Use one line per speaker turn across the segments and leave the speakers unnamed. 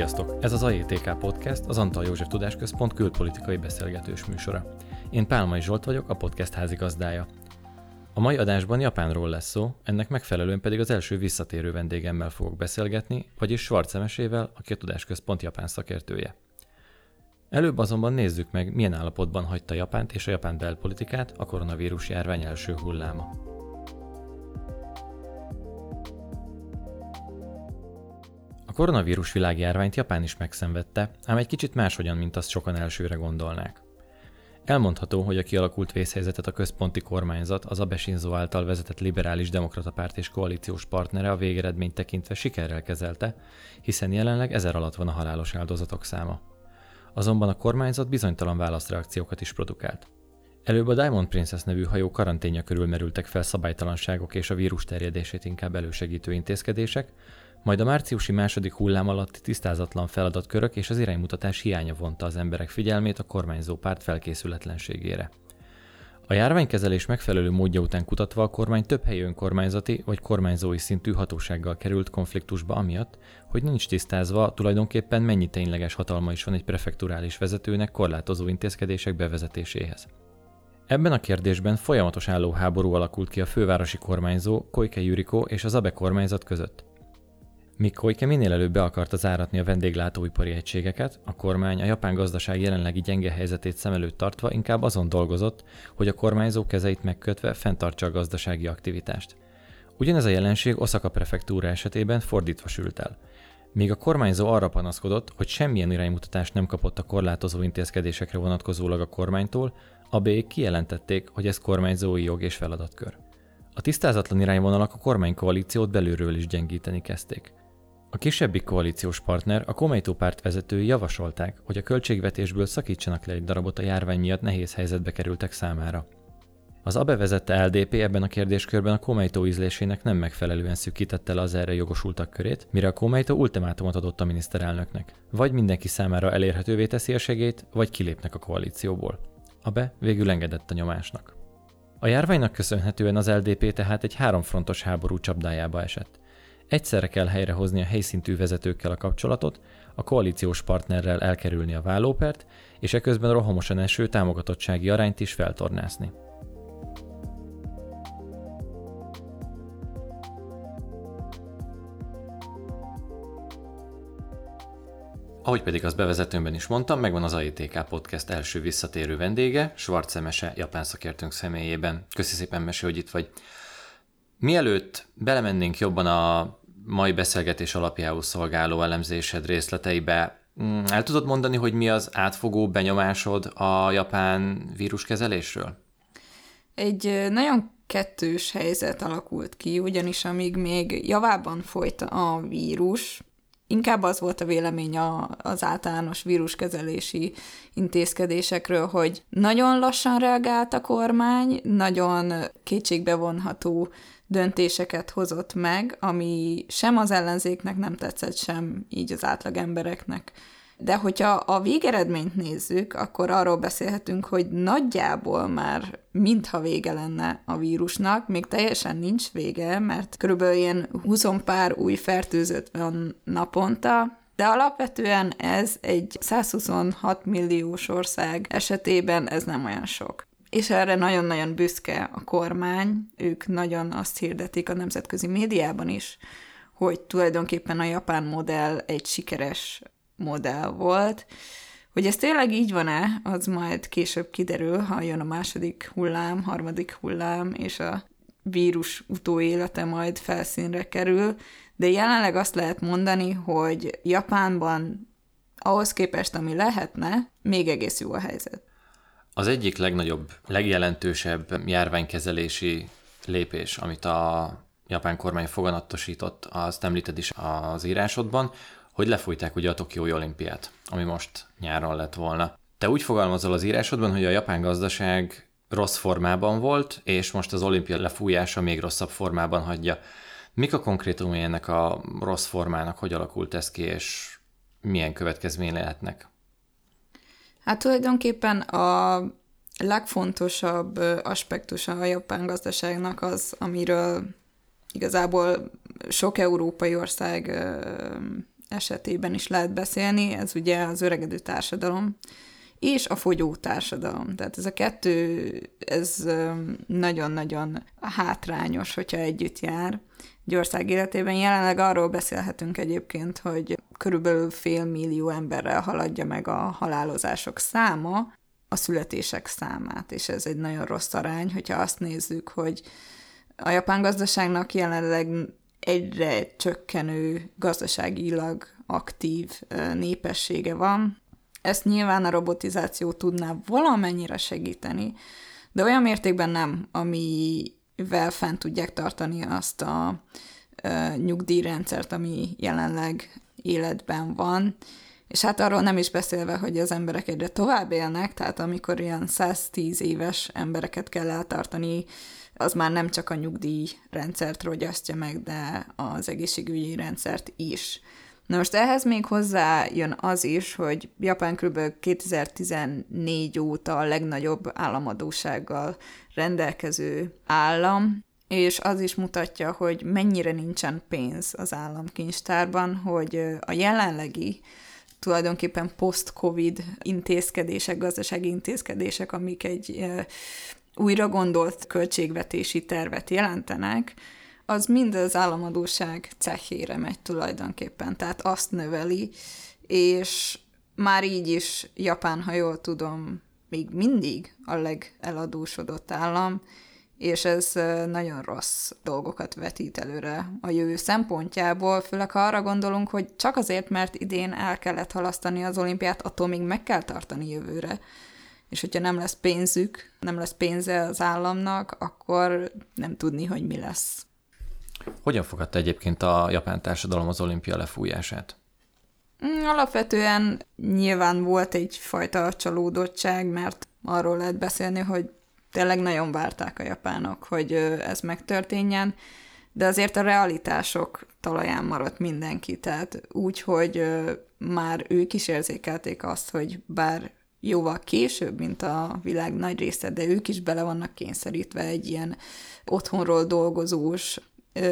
Sziasztok! Ez az AJTK Podcast, az Antal József Tudásközpont külpolitikai beszélgetős műsora. Én Pálmai Zsolt vagyok, a podcast házigazdája. A mai adásban Japánról lesz szó, ennek megfelelően pedig az első visszatérő vendégemmel fogok beszélgetni, vagyis Schwarzemesével, aki a Tudásközpont japán szakértője. Előbb azonban nézzük meg, milyen állapotban hagyta Japánt és a japán belpolitikát a koronavírus járvány első hulláma. A koronavírus világjárványt Japán is megszenvedte, ám egy kicsit máshogyan, mint azt sokan elsőre gondolnák. Elmondható, hogy a kialakult vészhelyzetet a központi kormányzat, az Abe Shinzo által vezetett liberális demokrata párt és koalíciós partnere a végeredményt tekintve sikerrel kezelte, hiszen jelenleg ezer alatt van a halálos áldozatok száma. Azonban a kormányzat bizonytalan válaszreakciókat is produkált. Előbb a Diamond Princess nevű hajó karanténja körül merültek fel szabálytalanságok és a vírus terjedését inkább elősegítő intézkedések, majd a márciusi második hullám alatt tisztázatlan feladatkörök és az iránymutatás hiánya vonta az emberek figyelmét a kormányzó párt felkészületlenségére. A járványkezelés megfelelő módja után kutatva a kormány több helyi önkormányzati vagy kormányzói szintű hatósággal került konfliktusba amiatt, hogy nincs tisztázva tulajdonképpen mennyi tényleges hatalma is van egy prefekturális vezetőnek korlátozó intézkedések bevezetéséhez. Ebben a kérdésben folyamatos álló háború alakult ki a fővárosi kormányzó Koike Juriko és az Abe kormányzat között. Míg Koike minél előbb be akarta záratni a vendéglátóipari egységeket, a kormány a japán gazdaság jelenlegi gyenge helyzetét szem előtt tartva inkább azon dolgozott, hogy a kormányzó kezeit megkötve fenntartsa a gazdasági aktivitást. Ugyanez a jelenség Osaka prefektúra esetében fordítva sült el. Míg a kormányzó arra panaszkodott, hogy semmilyen iránymutatást nem kapott a korlátozó intézkedésekre vonatkozólag a kormánytól, a B kijelentették, hogy ez kormányzói jog és feladatkör. A tisztázatlan irányvonalak a kormánykoalíciót belülről is gyengíteni kezdték. A kisebbik koalíciós partner, a Komeito párt vezetői javasolták, hogy a költségvetésből szakítsanak le egy darabot a járvány miatt nehéz helyzetbe kerültek számára. Az ABE vezette LDP ebben a kérdéskörben a Komeito ízlésének nem megfelelően szűkítette le az erre jogosultak körét, mire a Komeito ultimátumot adott a miniszterelnöknek. Vagy mindenki számára elérhetővé teszi a segét, vagy kilépnek a koalícióból. ABE végül engedett a nyomásnak. A járványnak köszönhetően az LDP tehát egy háromfrontos háború csapdájába esett. Egyszerre kell helyrehozni a helyszintű vezetőkkel a kapcsolatot, a koalíciós partnerrel elkerülni a vállópert, és eközben rohamosan eső támogatottsági arányt is feltornázni. Ahogy pedig az bevezetőmben is mondtam, megvan az AITK Podcast első visszatérő vendége, Schwarze Mese, japán szakértőnk személyében. Köszi szépen, Mese, hogy itt vagy. Mielőtt belemennénk jobban a mai beszélgetés alapjául szolgáló elemzésed részleteibe, mm, el tudod mondani, hogy mi az átfogó benyomásod a japán víruskezelésről?
Egy nagyon kettős helyzet alakult ki, ugyanis amíg még javában folyt a vírus, inkább az volt a vélemény az általános víruskezelési intézkedésekről, hogy nagyon lassan reagált a kormány, nagyon kétségbevonható döntéseket hozott meg, ami sem az ellenzéknek nem tetszett, sem így az átlag embereknek. De hogyha a végeredményt nézzük, akkor arról beszélhetünk, hogy nagyjából már mintha vége lenne a vírusnak, még teljesen nincs vége, mert körülbelül ilyen 20 pár új fertőzött van naponta, de alapvetően ez egy 126 milliós ország esetében ez nem olyan sok és erre nagyon-nagyon büszke a kormány, ők nagyon azt hirdetik a nemzetközi médiában is, hogy tulajdonképpen a japán modell egy sikeres modell volt. Hogy ez tényleg így van-e, az majd később kiderül, ha jön a második hullám, harmadik hullám, és a vírus utóélete majd felszínre kerül, de jelenleg azt lehet mondani, hogy Japánban ahhoz képest, ami lehetne, még egész jó a helyzet.
Az egyik legnagyobb, legjelentősebb járványkezelési lépés, amit a japán kormány foganatosított, azt említed is az írásodban, hogy lefújták ugye a Tokiói olimpiát, ami most nyáron lett volna. Te úgy fogalmazol az írásodban, hogy a japán gazdaság rossz formában volt, és most az olimpia lefújása még rosszabb formában hagyja. Mik a konkrétumai ennek a rossz formának, hogy alakult ez ki, és milyen következmény lehetnek?
Hát tulajdonképpen a legfontosabb aspektus a japán gazdaságnak az, amiről igazából sok európai ország esetében is lehet beszélni, ez ugye az öregedő társadalom, és a fogyó társadalom. Tehát ez a kettő, ez nagyon-nagyon hátrányos, hogyha együtt jár egy életében. Jelenleg arról beszélhetünk egyébként, hogy körülbelül fél millió emberrel haladja meg a halálozások száma a születések számát, és ez egy nagyon rossz arány, hogyha azt nézzük, hogy a japán gazdaságnak jelenleg egyre csökkenő gazdaságilag aktív népessége van. Ezt nyilván a robotizáció tudná valamennyire segíteni, de olyan mértékben nem, amivel fent tudják tartani azt a nyugdíjrendszert, ami jelenleg életben van. És hát arról nem is beszélve, hogy az emberek egyre tovább élnek, tehát amikor ilyen 110 éves embereket kell eltartani az már nem csak a nyugdíjrendszert rogyasztja meg, de az egészségügyi rendszert is. Na most ehhez még hozzá jön az is, hogy Japán kb. 2014 óta a legnagyobb államadósággal rendelkező állam, és az is mutatja, hogy mennyire nincsen pénz az államkincstárban, hogy a jelenlegi tulajdonképpen post-covid intézkedések, gazdasági intézkedések, amik egy újra gondolt költségvetési tervet jelentenek, az mind az államadóság cehére megy tulajdonképpen, tehát azt növeli, és már így is Japán, ha jól tudom, még mindig a legeladósodott állam, és ez nagyon rossz dolgokat vetít előre a jövő szempontjából, főleg ha arra gondolunk, hogy csak azért, mert idén el kellett halasztani az olimpiát, attól még meg kell tartani jövőre és hogyha nem lesz pénzük, nem lesz pénze az államnak, akkor nem tudni, hogy mi lesz.
Hogyan fogadta egyébként a japán társadalom az olimpia lefújását?
Mm, alapvetően nyilván volt egyfajta csalódottság, mert arról lehet beszélni, hogy tényleg nagyon várták a japánok, hogy ez megtörténjen, de azért a realitások talaján maradt mindenki, tehát úgy, hogy már ők is érzékelték azt, hogy bár jóval később, mint a világ nagy része, de ők is bele vannak kényszerítve egy ilyen otthonról dolgozós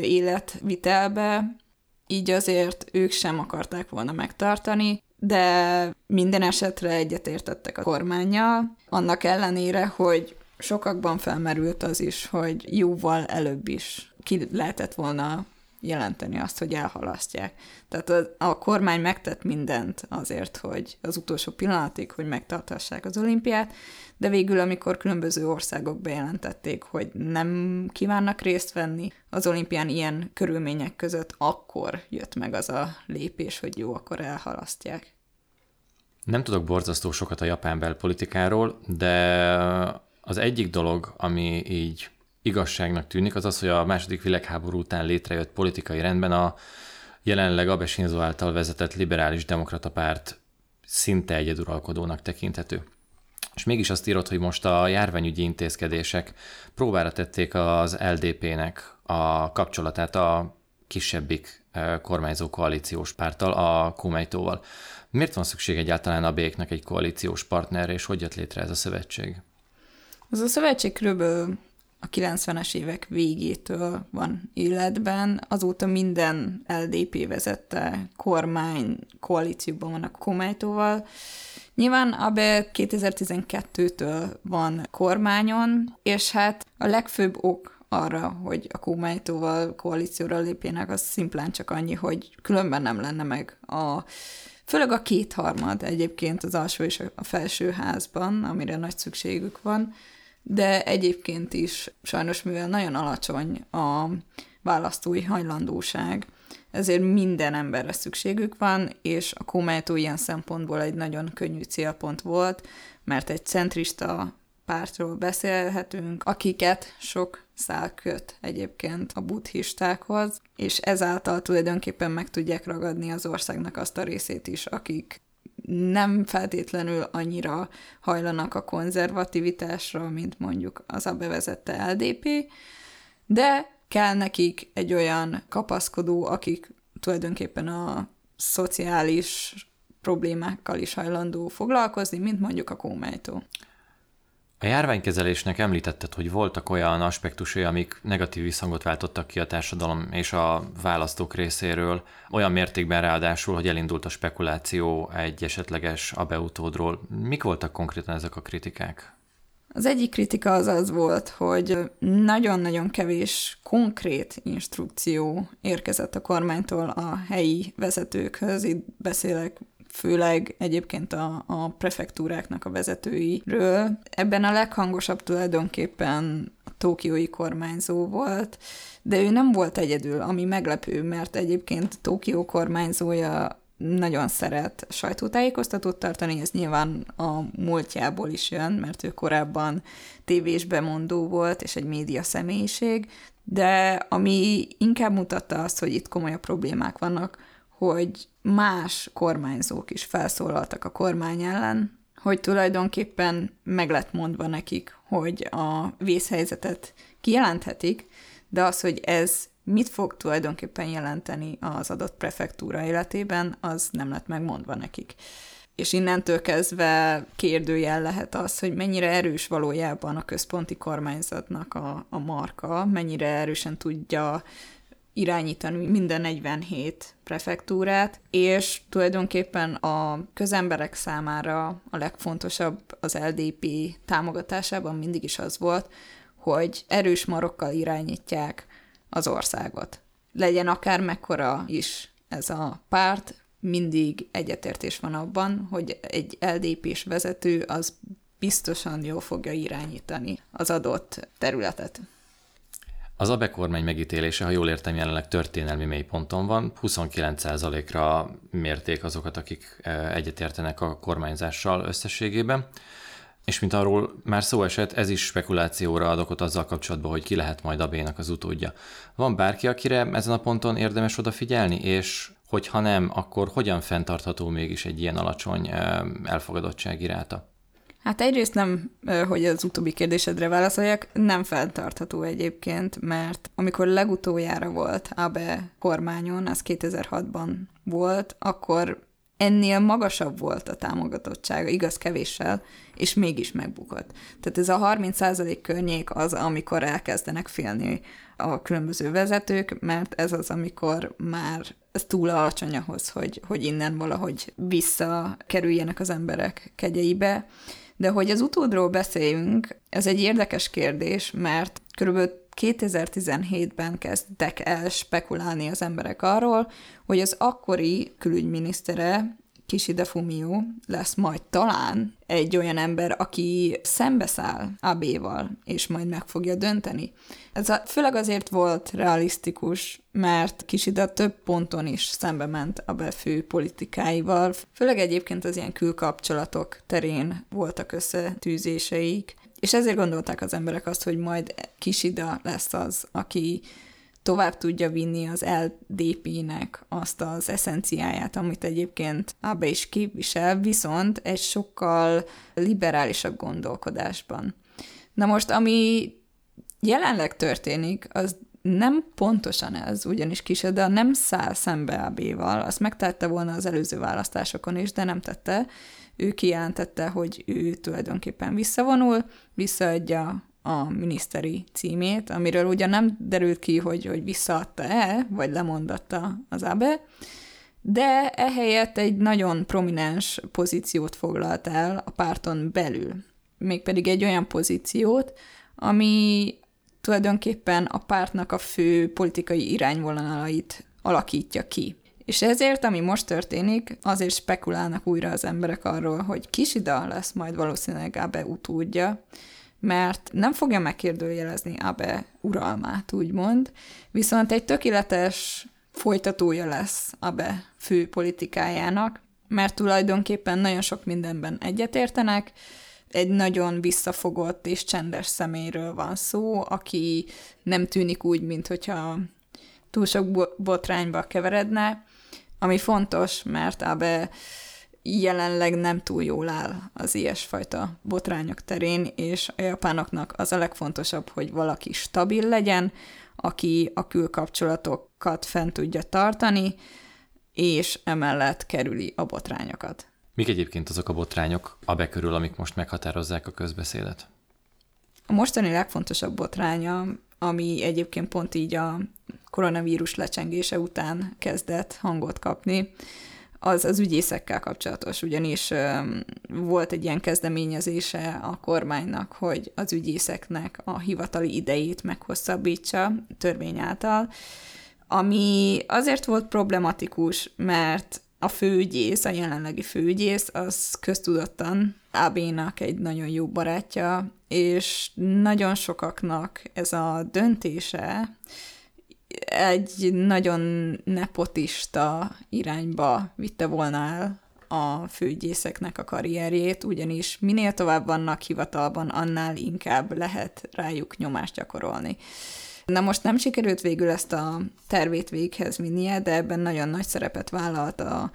életvitelbe, így azért ők sem akarták volna megtartani, de minden esetre egyetértettek a kormányjal, annak ellenére, hogy sokakban felmerült az is, hogy jóval előbb is ki lehetett volna jelenteni azt, hogy elhalasztják. Tehát a, a kormány megtett mindent azért, hogy az utolsó pillanatig, hogy megtartassák az olimpiát, de végül, amikor különböző országok bejelentették, hogy nem kívánnak részt venni az olimpián ilyen körülmények között, akkor jött meg az a lépés, hogy jó, akkor elhalasztják.
Nem tudok borzasztó sokat a japán belpolitikáról, de az egyik dolog, ami így igazságnak tűnik, az az, hogy a második világháború után létrejött politikai rendben a jelenleg Abe Shinzo által vezetett liberális demokrata párt szinte egyeduralkodónak tekinthető. És mégis azt írott, hogy most a járványügyi intézkedések próbára tették az LDP-nek a kapcsolatát a kisebbik kormányzó koalíciós párttal, a Kumeitóval. Miért van szükség egyáltalán a béknek egy koalíciós partnerre, és hogy jött létre ez a szövetség?
Ez a szövetség körülbelül a 90-es évek végétől van életben, azóta minden LDP vezette kormány koalícióban van a Komájtóval. Nyilván Abe 2012-től van kormányon, és hát a legfőbb ok arra, hogy a Komájtóval koalícióra lépjenek, az szimplán csak annyi, hogy különben nem lenne meg a Főleg a kétharmad egyébként az alsó és a felső házban, amire nagy szükségük van de egyébként is sajnos, mivel nagyon alacsony a választói hajlandóság, ezért minden emberre szükségük van, és a Kometó ilyen szempontból egy nagyon könnyű célpont volt, mert egy centrista pártról beszélhetünk, akiket sok szál köt egyébként a buddhistákhoz, és ezáltal tulajdonképpen meg tudják ragadni az országnak azt a részét is, akik nem feltétlenül annyira hajlanak a konzervativitásra, mint mondjuk az a bevezette LDP, de kell nekik egy olyan kapaszkodó, akik tulajdonképpen a szociális problémákkal is hajlandó foglalkozni, mint mondjuk a kómejtó.
A járványkezelésnek említetted, hogy voltak olyan aspektusai, amik negatív visszhangot váltottak ki a társadalom és a választók részéről, olyan mértékben ráadásul, hogy elindult a spekuláció egy esetleges abeutódról. Mik voltak konkrétan ezek a kritikák?
Az egyik kritika az az volt, hogy nagyon-nagyon kevés konkrét instrukció érkezett a kormánytól a helyi vezetőkhöz. Itt beszélek főleg egyébként a, a prefektúráknak a vezetőiről. Ebben a leghangosabb tulajdonképpen a tókiói kormányzó volt, de ő nem volt egyedül, ami meglepő, mert egyébként Tókió kormányzója nagyon szeret sajtótájékoztatót tartani, ez nyilván a múltjából is jön, mert ő korábban tévés bemondó volt, és egy média személyiség, de ami inkább mutatta azt, hogy itt komolyabb problémák vannak, hogy más kormányzók is felszólaltak a kormány ellen, hogy tulajdonképpen meg lett mondva nekik, hogy a vészhelyzetet kijelenthetik, de az, hogy ez mit fog tulajdonképpen jelenteni az adott prefektúra életében, az nem lett megmondva nekik. És innentől kezdve kérdőjel lehet az, hogy mennyire erős valójában a központi kormányzatnak a, a marka, mennyire erősen tudja irányítani minden 47 prefektúrát, és tulajdonképpen a közemberek számára a legfontosabb az LDP támogatásában mindig is az volt, hogy erős marokkal irányítják az országot. Legyen akár mekkora is ez a párt, mindig egyetértés van abban, hogy egy LDP-s vezető az biztosan jól fogja irányítani az adott területet.
Az ABE kormány megítélése, ha jól értem, jelenleg történelmi mélyponton van. 29%-ra mérték azokat, akik e, egyetértenek a kormányzással összességében. És mint arról már szó esett, ez is spekulációra ad okot azzal kapcsolatban, hogy ki lehet majd Abénak az utódja. Van bárki, akire ezen a ponton érdemes odafigyelni, és hogyha nem, akkor hogyan fenntartható mégis egy ilyen alacsony e, elfogadottsági ráta?
Hát egyrészt nem, hogy az utóbbi kérdésedre válaszoljak, nem fenntartható egyébként, mert amikor legutoljára volt Abe kormányon, az 2006-ban volt, akkor ennél magasabb volt a támogatottsága, igaz kevéssel, és mégis megbukott. Tehát ez a 30% környék az, amikor elkezdenek félni a különböző vezetők, mert ez az, amikor már ez túl alacsony ahhoz, hogy, hogy innen valahogy visszakerüljenek az emberek kegyeibe. De hogy az utódról beszéljünk, ez egy érdekes kérdés, mert körülbelül 2017-ben kezdtek el spekulálni az emberek arról, hogy az akkori külügyminisztere, Kishida Fumio lesz majd talán egy olyan ember, aki szembeszáll AB-val, és majd meg fogja dönteni. Ez a, főleg azért volt realisztikus, mert Kishida több ponton is szembe ment a befő politikáival, főleg egyébként az ilyen külkapcsolatok terén voltak összetűzéseik, és ezért gondolták az emberek azt, hogy majd Kishida lesz az, aki tovább tudja vinni az LDP-nek azt az eszenciáját, amit egyébként Abe is képvisel, viszont egy sokkal liberálisabb gondolkodásban. Na most, ami jelenleg történik, az nem pontosan ez, ugyanis Kiseda nem száll szembe AB-val, azt megtette volna az előző választásokon is, de nem tette. Ő kijelentette, hogy ő tulajdonképpen visszavonul, visszaadja a miniszteri címét, amiről ugyan nem derült ki, hogy, hogy visszaadta-e, vagy lemondatta az ABE, de ehelyett egy nagyon prominens pozíciót foglalt el a párton belül. Mégpedig egy olyan pozíciót, ami tulajdonképpen a pártnak a fő politikai irányvonalait alakítja ki. És ezért, ami most történik, azért spekulálnak újra az emberek arról, hogy Kisida lesz majd valószínűleg Abe utódja, mert nem fogja megkérdőjelezni Abe uralmát, úgymond, viszont egy tökéletes folytatója lesz Abe fő politikájának, mert tulajdonképpen nagyon sok mindenben egyetértenek, egy nagyon visszafogott és csendes személyről van szó, aki nem tűnik úgy, mint hogyha túl sok botrányba keveredne, ami fontos, mert Abe jelenleg nem túl jól áll az ilyesfajta botrányok terén, és a japánoknak az a legfontosabb, hogy valaki stabil legyen, aki a külkapcsolatokat fent tudja tartani, és emellett kerüli a botrányokat.
Mik egyébként azok a botrányok a bekörül, amik most meghatározzák a közbeszédet?
A mostani legfontosabb botránya, ami egyébként pont így a koronavírus lecsengése után kezdett hangot kapni, az az ügyészekkel kapcsolatos, ugyanis volt egy ilyen kezdeményezése a kormánynak, hogy az ügyészeknek a hivatali idejét meghosszabbítsa törvény által, ami azért volt problematikus, mert a főügyész, a jelenlegi főügyész, az köztudottan AB-nak egy nagyon jó barátja, és nagyon sokaknak ez a döntése egy nagyon nepotista irányba vitte volna el a főügyészeknek a karrierjét, ugyanis minél tovább vannak hivatalban, annál inkább lehet rájuk nyomást gyakorolni. Na most nem sikerült végül ezt a tervét véghez vinnie, de ebben nagyon nagy szerepet vállalt a,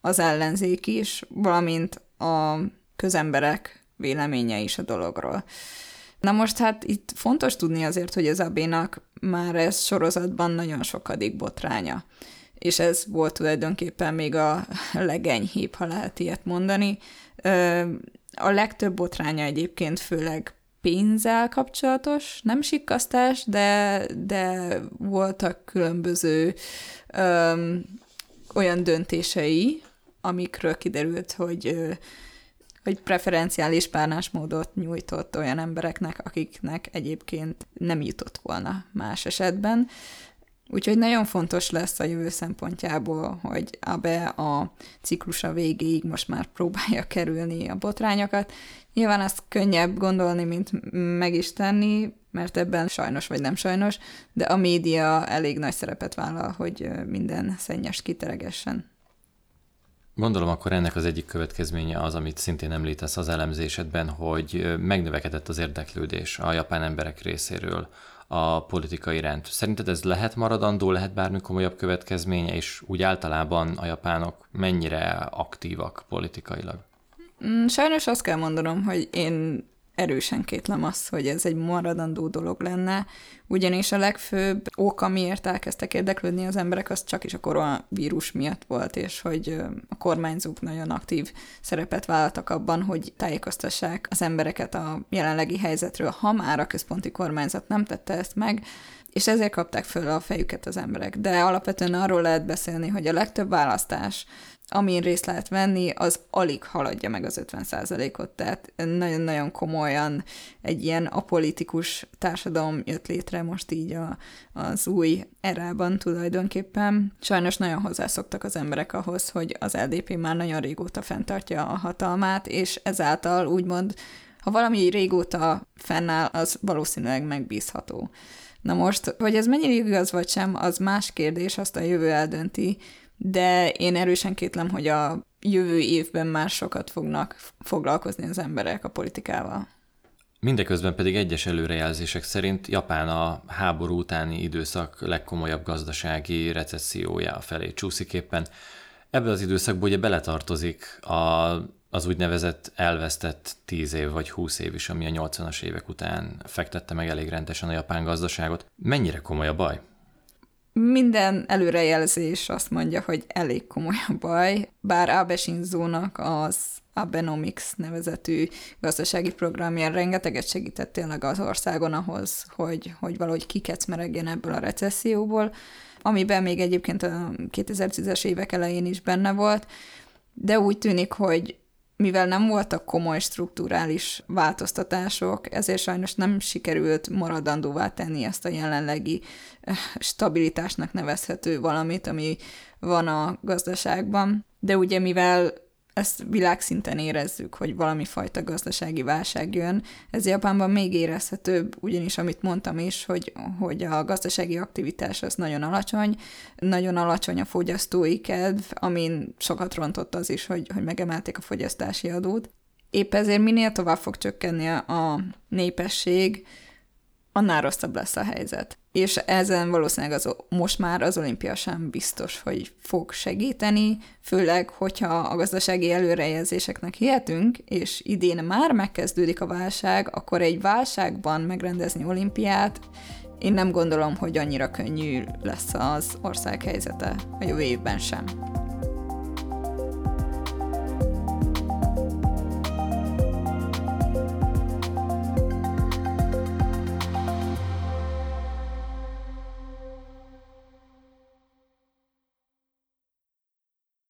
az ellenzék is, valamint a közemberek véleménye is a dologról. Na most hát itt fontos tudni azért, hogy az AB-nak már ez sorozatban nagyon sokadik botránya. És ez volt tulajdonképpen még a legenyhébb, ha lehet ilyet mondani. A legtöbb botránya egyébként főleg pénzzel kapcsolatos, nem sikkasztás, de, de voltak különböző öm, olyan döntései, amikről kiderült, hogy hogy preferenciális bánásmódot nyújtott olyan embereknek, akiknek egyébként nem jutott volna más esetben. Úgyhogy nagyon fontos lesz a jövő szempontjából, hogy Abe a ciklusa végéig most már próbálja kerülni a botrányokat. Nyilván azt könnyebb gondolni, mint meg is tenni, mert ebben sajnos vagy nem sajnos, de a média elég nagy szerepet vállal, hogy minden szennyes kiteregessen.
Gondolom akkor ennek az egyik következménye az, amit szintén említesz az elemzésedben, hogy megnövekedett az érdeklődés a japán emberek részéről a politika iránt. Szerinted ez lehet maradandó, lehet bármi komolyabb következménye, és úgy általában a japánok mennyire aktívak politikailag?
Mm, sajnos azt kell mondanom, hogy én erősen kétlem azt, hogy ez egy maradandó dolog lenne, ugyanis a legfőbb ok, miért elkezdtek érdeklődni az emberek, az csak is a koronavírus miatt volt, és hogy a kormányzók nagyon aktív szerepet vállaltak abban, hogy tájékoztassák az embereket a jelenlegi helyzetről, ha már a központi kormányzat nem tette ezt meg, és ezért kapták föl a fejüket az emberek. De alapvetően arról lehet beszélni, hogy a legtöbb választás amin részt lehet venni, az alig haladja meg az 50%-ot, tehát nagyon-nagyon komolyan egy ilyen apolitikus társadalom jött létre most így a, az új erában tulajdonképpen. Sajnos nagyon hozzászoktak az emberek ahhoz, hogy az LDP már nagyon régóta fenntartja a hatalmát, és ezáltal úgymond, ha valami régóta fennáll, az valószínűleg megbízható. Na most, hogy ez mennyire igaz vagy sem, az más kérdés, azt a jövő eldönti, de én erősen kétlem, hogy a jövő évben már sokat fognak foglalkozni az emberek a politikával.
Mindeközben pedig egyes előrejelzések szerint Japán a háború utáni időszak legkomolyabb gazdasági recessziója felé csúszik éppen. Ebbe az időszakban ugye beletartozik a, az úgynevezett elvesztett 10 év vagy 20 év is, ami a 80-as évek után fektette meg elég rendesen a japán gazdaságot. Mennyire komoly a baj?
Minden előrejelzés azt mondja, hogy elég komoly a baj, bár Abe Shinzo-nak az Abenomics nevezetű gazdasági programja rengeteget segített tényleg az országon ahhoz, hogy, hogy valahogy kikecmeregjen ebből a recesszióból, amiben még egyébként a 2010-es évek elején is benne volt, de úgy tűnik, hogy mivel nem voltak komoly strukturális változtatások, ezért sajnos nem sikerült maradandóvá tenni ezt a jelenlegi eh, stabilitásnak nevezhető valamit, ami van a gazdaságban. De ugye mivel ezt világszinten érezzük, hogy valami fajta gazdasági válság jön. Ez Japánban még érezhetőbb, ugyanis amit mondtam is, hogy, hogy a gazdasági aktivitás az nagyon alacsony, nagyon alacsony a fogyasztói kedv, amin sokat rontott az is, hogy, hogy megemelték a fogyasztási adót. Épp ezért minél tovább fog csökkenni a népesség, annál rosszabb lesz a helyzet. És ezen valószínűleg az, most már az olimpia sem biztos, hogy fog segíteni, főleg, hogyha a gazdasági előrejelzéseknek hihetünk, és idén már megkezdődik a válság, akkor egy válságban megrendezni olimpiát, én nem gondolom, hogy annyira könnyű lesz az ország helyzete a jövő évben sem.